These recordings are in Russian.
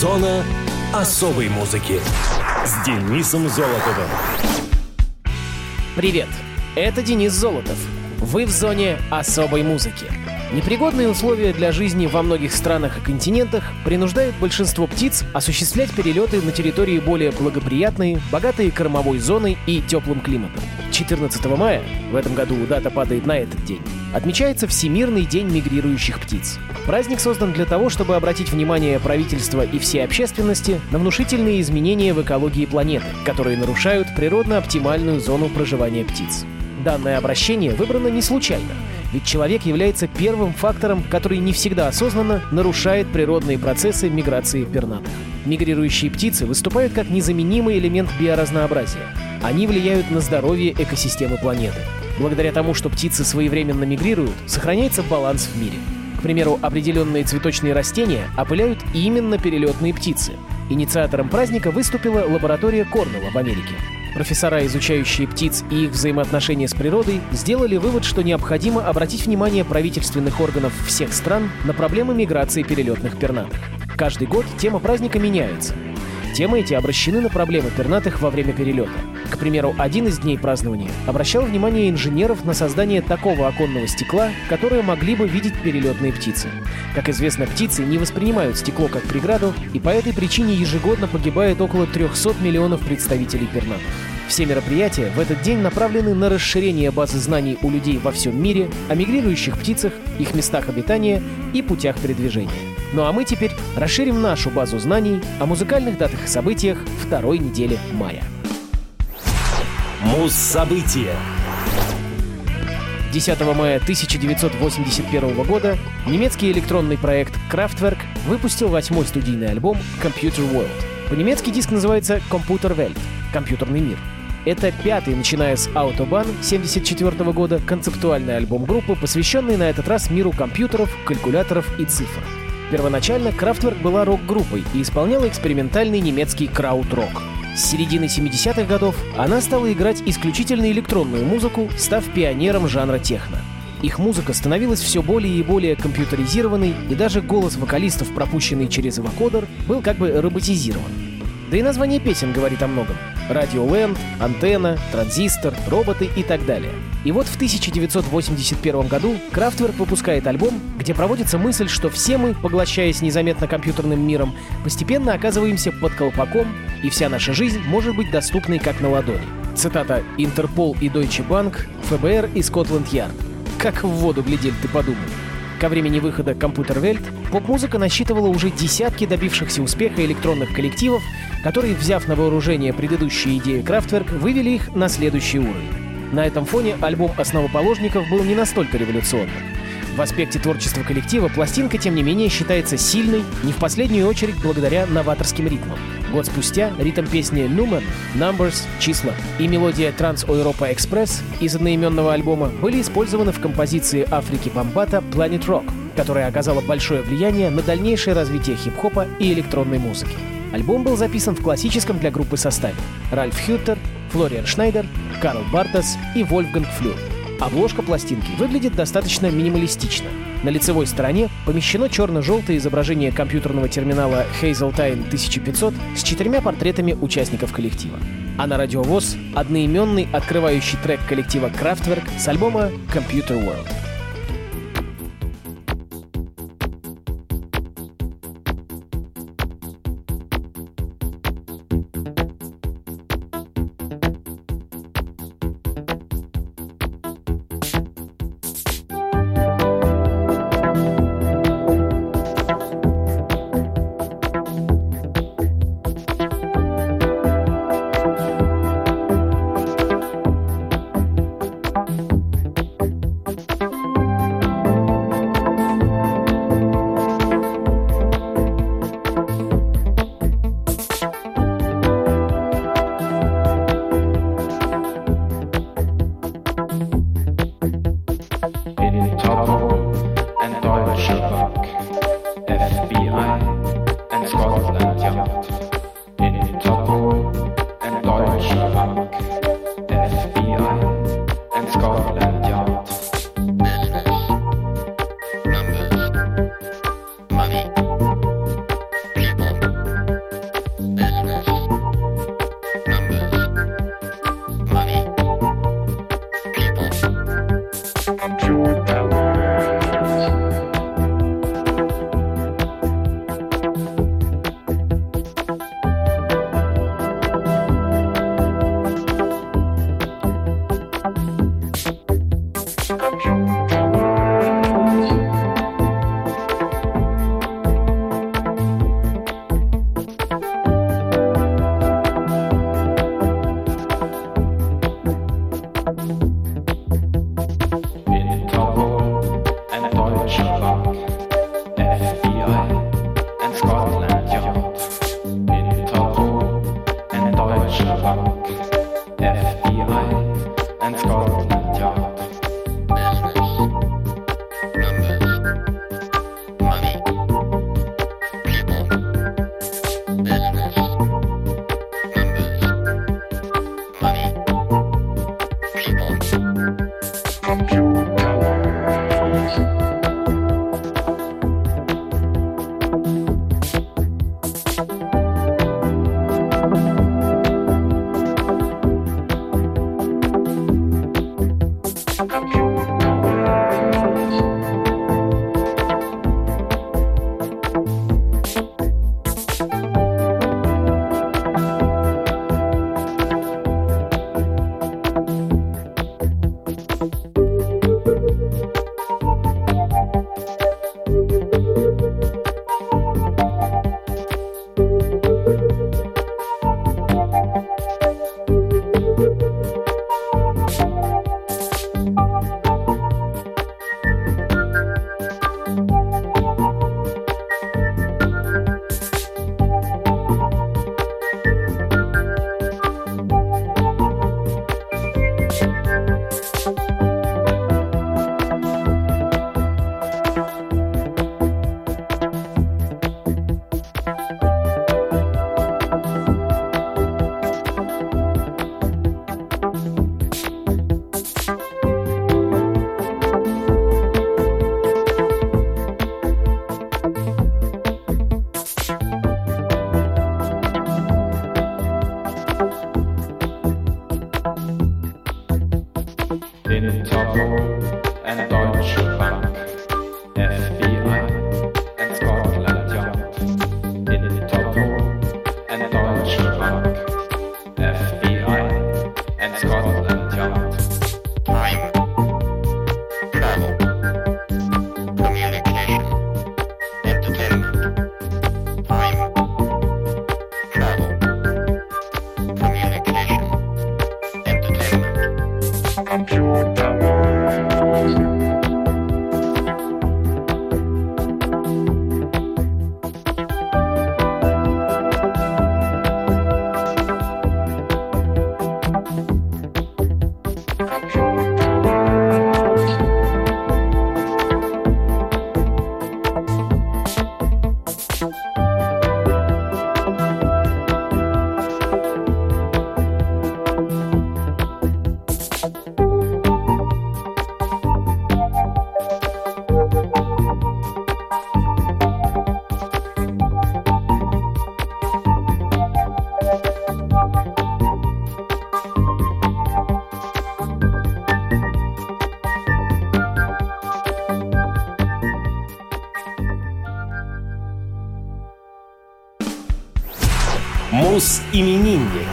Зона особой музыки с Денисом Золотовым. Привет, это Денис Золотов. Вы в зоне особой музыки. Непригодные условия для жизни во многих странах и континентах принуждают большинство птиц осуществлять перелеты на территории более благоприятные, богатые кормовой зоной и теплым климатом. 14 мая, в этом году дата падает на этот день, отмечается Всемирный день мигрирующих птиц. Праздник создан для того, чтобы обратить внимание правительства и всей общественности на внушительные изменения в экологии планеты, которые нарушают природно-оптимальную зону проживания птиц. Данное обращение выбрано не случайно, ведь человек является первым фактором, который не всегда осознанно нарушает природные процессы миграции пернатых. Мигрирующие птицы выступают как незаменимый элемент биоразнообразия. Они влияют на здоровье экосистемы планеты. Благодаря тому, что птицы своевременно мигрируют, сохраняется баланс в мире. К примеру, определенные цветочные растения опыляют именно перелетные птицы. Инициатором праздника выступила лаборатория Корнелла в Америке. Профессора, изучающие птиц и их взаимоотношения с природой, сделали вывод, что необходимо обратить внимание правительственных органов всех стран на проблемы миграции перелетных пернатых. Каждый год тема праздника меняется. Темы эти обращены на проблемы пернатых во время перелета. К примеру, один из дней празднования обращал внимание инженеров на создание такого оконного стекла, которое могли бы видеть перелетные птицы. Как известно, птицы не воспринимают стекло как преграду, и по этой причине ежегодно погибает около 300 миллионов представителей пернатых. Все мероприятия в этот день направлены на расширение базы знаний у людей во всем мире о мигрирующих птицах, их местах обитания и путях передвижения. Ну а мы теперь расширим нашу базу знаний о музыкальных датах и событиях второй недели мая. Муз-события. 10 мая 1981 года немецкий электронный проект Kraftwerk выпустил восьмой студийный альбом Computer World. По-немецки диск называется Computer Welt — «Компьютерный мир». Это пятый, начиная с Autobahn 1974 года, концептуальный альбом группы, посвященный на этот раз миру компьютеров, калькуляторов и цифр. Первоначально Kraftwerk была рок-группой и исполняла экспериментальный немецкий крауд-рок. С середины 70-х годов она стала играть исключительно электронную музыку, став пионером жанра техно. Их музыка становилась все более и более компьютеризированной, и даже голос вокалистов, пропущенный через эвокодер, был как бы роботизирован. Да и название песен говорит о многом. Радиоленд, антенна, транзистор, роботы и так далее. И вот в 1981 году Крафтверк выпускает альбом, где проводится мысль, что все мы, поглощаясь незаметно компьютерным миром, постепенно оказываемся под колпаком, и вся наша жизнь может быть доступной как на ладони. Цитата «Интерпол и Deutsche Bank, ФБР и Скотланд-Ярд». Как в воду глядели, ты подумал. Ко времени выхода «Компьютер Вельт» поп-музыка насчитывала уже десятки добившихся успеха электронных коллективов, которые, взяв на вооружение предыдущие идеи Крафтверк, вывели их на следующий уровень. На этом фоне альбом «Основоположников» был не настолько революционным. В аспекте творчества коллектива пластинка, тем не менее, считается сильной, не в последнюю очередь благодаря новаторским ритмам. Год спустя ритм песни «Numen», «Numbers», «Числа» и мелодия «Транс-Europa Express» из одноименного альбома были использованы в композиции Африки Бомбата «Planet Rock», которая оказала большое влияние на дальнейшее развитие хип-хопа и электронной музыки. Альбом был записан в классическом для группы составе. Ральф Хюттер, Флориан Шнайдер, Карл Бартас и Вольфганг Флюр. Обложка пластинки выглядит достаточно минималистично. На лицевой стороне помещено черно-желтое изображение компьютерного терминала Hazeltine 1500 с четырьмя портретами участников коллектива. А на радиовоз — одноименный открывающий трек коллектива Kraftwerk с альбома Computer World. Мус-именинник.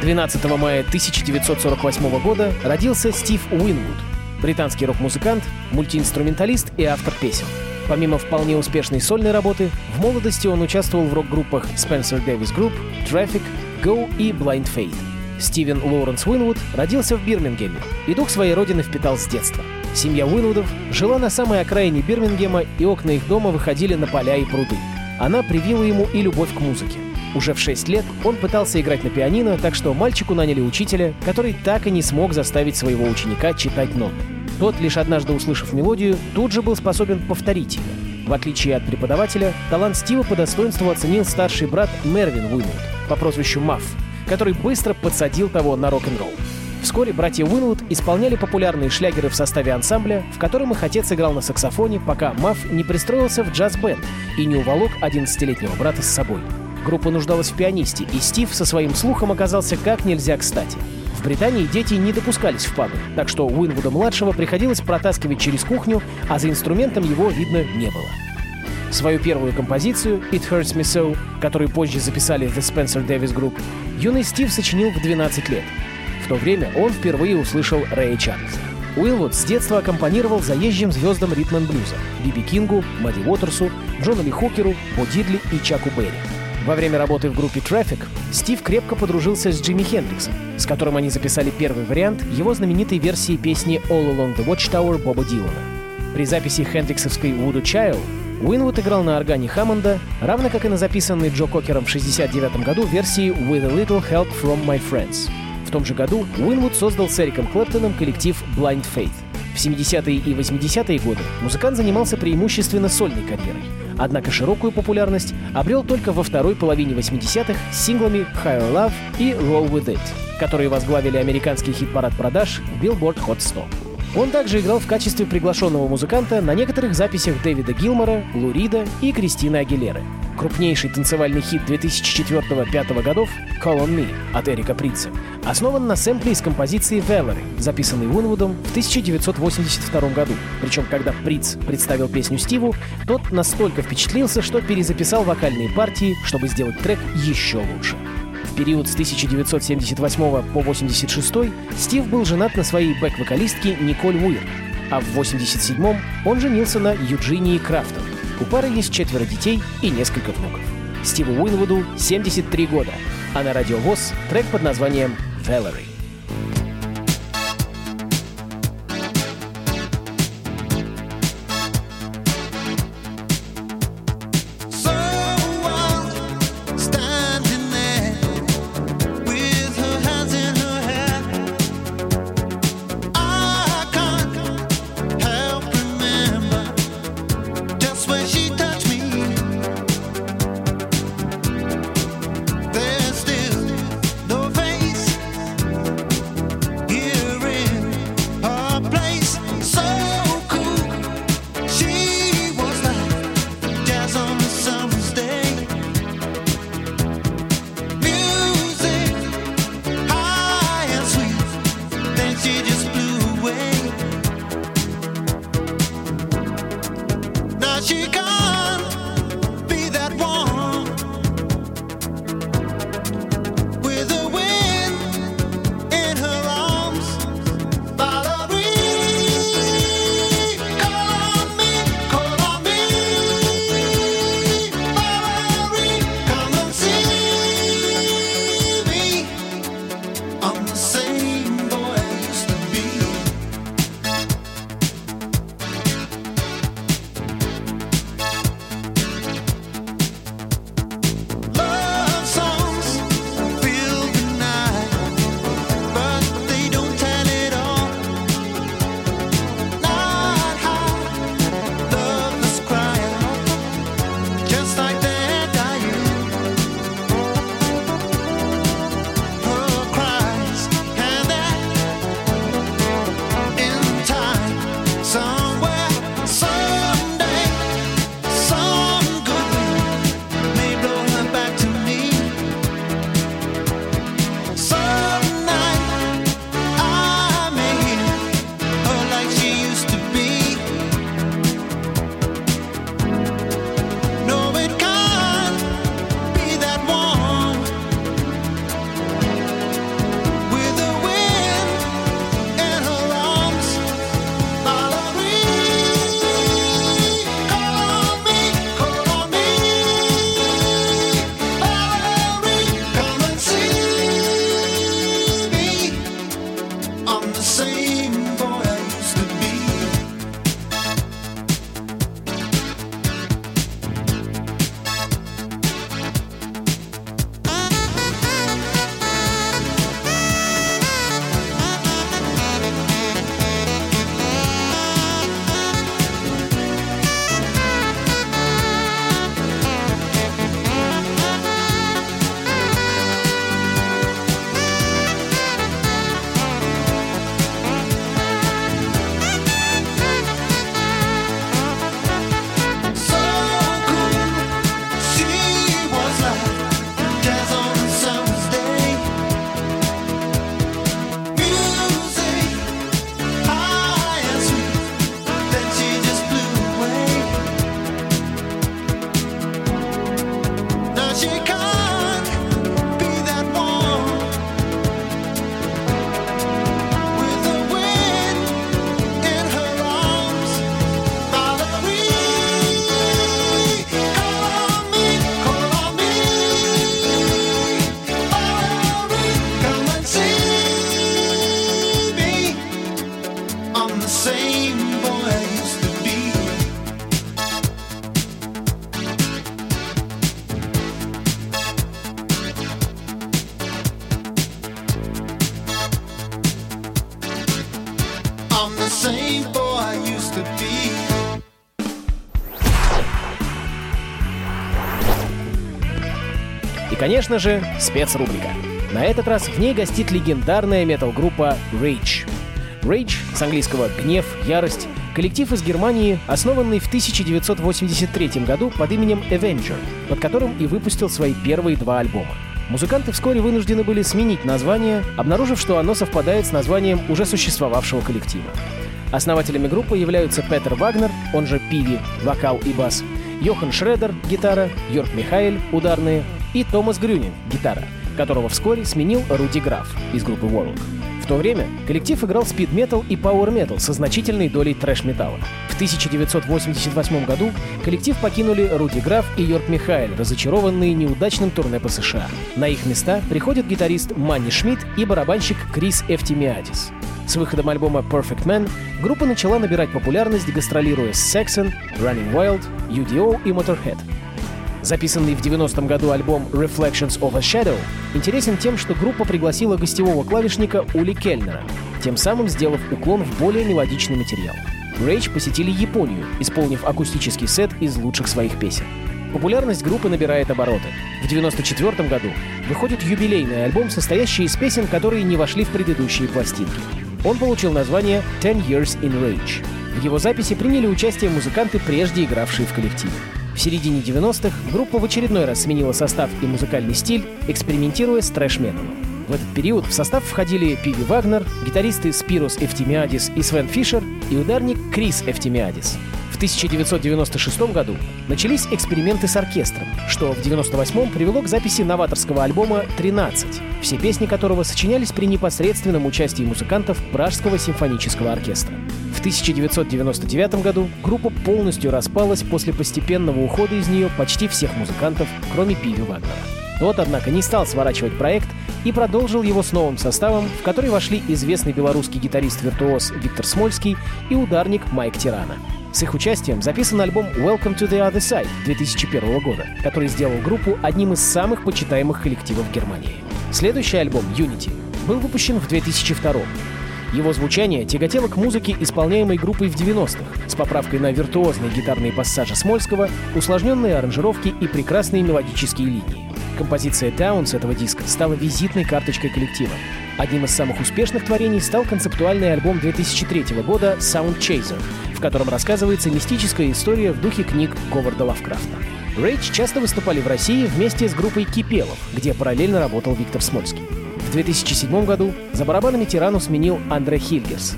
12 мая 1948 года родился Стив Уинвуд, британский рок-музыкант, мультиинструменталист и автор песен. Помимо вполне успешной сольной работы, в молодости он участвовал в рок-группах Spencer Davis Group, Traffic, Go и Blind Fate. Стивен Лоуренс Уинвуд родился в Бирмингеме и дух своей родины впитал с детства. Семья Уинвудов жила на самой окраине Бирмингема, и окна их дома выходили на поля и пруды. Она привила ему и любовь к музыке. Уже в 6 лет он пытался играть на пианино, так что мальчику наняли учителя, который так и не смог заставить своего ученика читать ноты. Тот, лишь однажды услышав мелодию, тут же был способен повторить ее. В отличие от преподавателя, талант Стива по достоинству оценил старший брат Мервин Уинвуд по прозвищу Мафф, который быстро подсадил того на рок-н-ролл. Вскоре братья Уинвуд исполняли популярные шлягеры в составе ансамбля, в котором их отец играл на саксофоне, пока Мафф не пристроился в джаз-бенд и не уволок 11-летнего брата с собой. Группа нуждалась в пианисте, и Стив со своим слухом оказался как нельзя кстати. В Британии дети не допускались в пабы, так что Уинвуда-младшего приходилось протаскивать через кухню, а за инструментом его видно не было. Свою первую композицию «It Hurts Me So», которую позже записали The Spencer Davis Group, юный Стив сочинил в 12 лет. В то время он впервые услышал Рэя Чарльза. Уилвуд с детства аккомпанировал заезжим звездам ритм-блюза Биби Кингу, Мадди Уотерсу, Джону Ли Хукеру, Бо Дидли и Чаку Берри. Во время работы в группе Traffic Стив крепко подружился с Джимми Хендриксом, с которым они записали первый вариант его знаменитой версии песни All Along the Watchtower Боба Дилана. При записи хендриксовской Voodoo Child Уинвуд играл на органе Хаммонда, равно как и на записанной Джо Кокером в 1969 году версии With a Little Help from My Friends. В том же году Уинвуд создал с Эриком Клэптоном коллектив Blind Faith. В 70-е и 80-е годы музыкант занимался преимущественно сольной карьерой, однако широкую популярность обрел только во второй половине 80-х с синглами Higher Love и Roll With It, которые возглавили американский хит-парад продаж Billboard Hot 100. Он также играл в качестве приглашенного музыканта на некоторых записях Дэвида Гилмора, Лурида и Кристины Агилеры. Крупнейший танцевальный хит 2004-2005 годов «Call on Me» от Эрика Притца основан на сэмпле из композиции «Valerie», записанной Уинвудом в 1982 году. Причем, когда Приц представил песню Стиву, тот настолько впечатлился, что перезаписал вокальные партии, чтобы сделать трек еще лучше. В период с 1978 по 1986 Стив был женат на своей бэк-вокалистке Николь Уир, а в 1987 он женился на Юджинии Крафтон. У пары есть четверо детей и несколько внуков. Стиву Уинвуду 73 года, а на радиовоз трек под названием «Valerie». Конечно же, спецрубрика. На этот раз в ней гостит легендарная метал-группа Rage. Rage, с английского «гнев», «ярость», коллектив из Германии, основанный в 1983 году под именем Avenger, под которым и выпустил свои первые два альбома. Музыканты вскоре вынуждены были сменить название, обнаружив, что оно совпадает с названием уже существовавшего коллектива. Основателями группы являются Петер Вагнер, он же Пиви, вокал и бас, Йохан Шредер, гитара, Йорк Михаэль, ударные, и Томас Грюнин, гитара, которого вскоре сменил Руди Граф из группы Warlock. В то время коллектив играл спид-метал и пауэр-метал со значительной долей трэш-металла. В 1988 году коллектив покинули Руди Граф и Йорк Михаэль, разочарованные неудачным турне по США. На их места приходят гитарист Манни Шмидт и барабанщик Крис Эфтимиадис. С выходом альбома Perfect Man группа начала набирать популярность, гастролируя с Saxon, Running Wild, UDO и Motorhead. Записанный в 90-м году альбом Reflections of a Shadow интересен тем, что группа пригласила гостевого клавишника Ули Кельнера, тем самым сделав уклон в более мелодичный материал. Rage посетили Японию, исполнив акустический сет из лучших своих песен. Популярность группы набирает обороты. В 1994 году выходит юбилейный альбом, состоящий из песен, которые не вошли в предыдущие пластинки. Он получил название «Ten Years in Rage». В его записи приняли участие музыканты, прежде игравшие в коллективе. В середине 90-х группа в очередной раз сменила состав и музыкальный стиль, экспериментируя с трэш-металом. В этот период в состав входили Пиви Вагнер, гитаристы Спирос Эфтимиадис и Свен Фишер и ударник Крис Эфтимиадис. В 1996 году начались эксперименты с оркестром, что в 1998 привело к записи новаторского альбома «13», все песни которого сочинялись при непосредственном участии музыкантов Пражского симфонического оркестра. В 1999 году группа полностью распалась после постепенного ухода из нее почти всех музыкантов, кроме Пиви Вагнера. Тот, однако, не стал сворачивать проект и продолжил его с новым составом, в который вошли известный белорусский гитарист-виртуоз Виктор Смольский и ударник Майк Тирана. С их участием записан альбом Welcome to the Other Side 2001 года, который сделал группу одним из самых почитаемых коллективов Германии. Следующий альбом Unity был выпущен в 2002 его звучание тяготело к музыке, исполняемой группой в 90-х, с поправкой на виртуозные гитарные пассажи Смольского, усложненные аранжировки и прекрасные мелодические линии. Композиция с этого диска стала визитной карточкой коллектива. Одним из самых успешных творений стал концептуальный альбом 2003 года «Sound Chaser», в котором рассказывается мистическая история в духе книг Говарда Лавкрафта. Рейдж часто выступали в России вместе с группой Кипелов, где параллельно работал Виктор Смольский. В 2007 году за барабанами Тирану сменил Андре Хильгерс.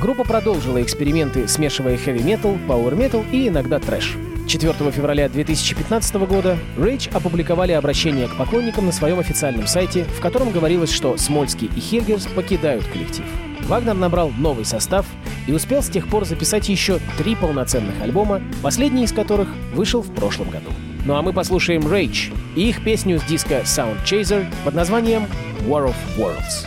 Группа продолжила эксперименты, смешивая хэви-метал, пауэр-метал и иногда трэш. 4 февраля 2015 года Rage опубликовали обращение к поклонникам на своем официальном сайте, в котором говорилось, что Смольский и Хильгерс покидают коллектив. Вагнер набрал новый состав и успел с тех пор записать еще три полноценных альбома, последний из которых вышел в прошлом году. Ну а мы послушаем Rage и их песню с диска Sound Chaser под названием War of Worlds.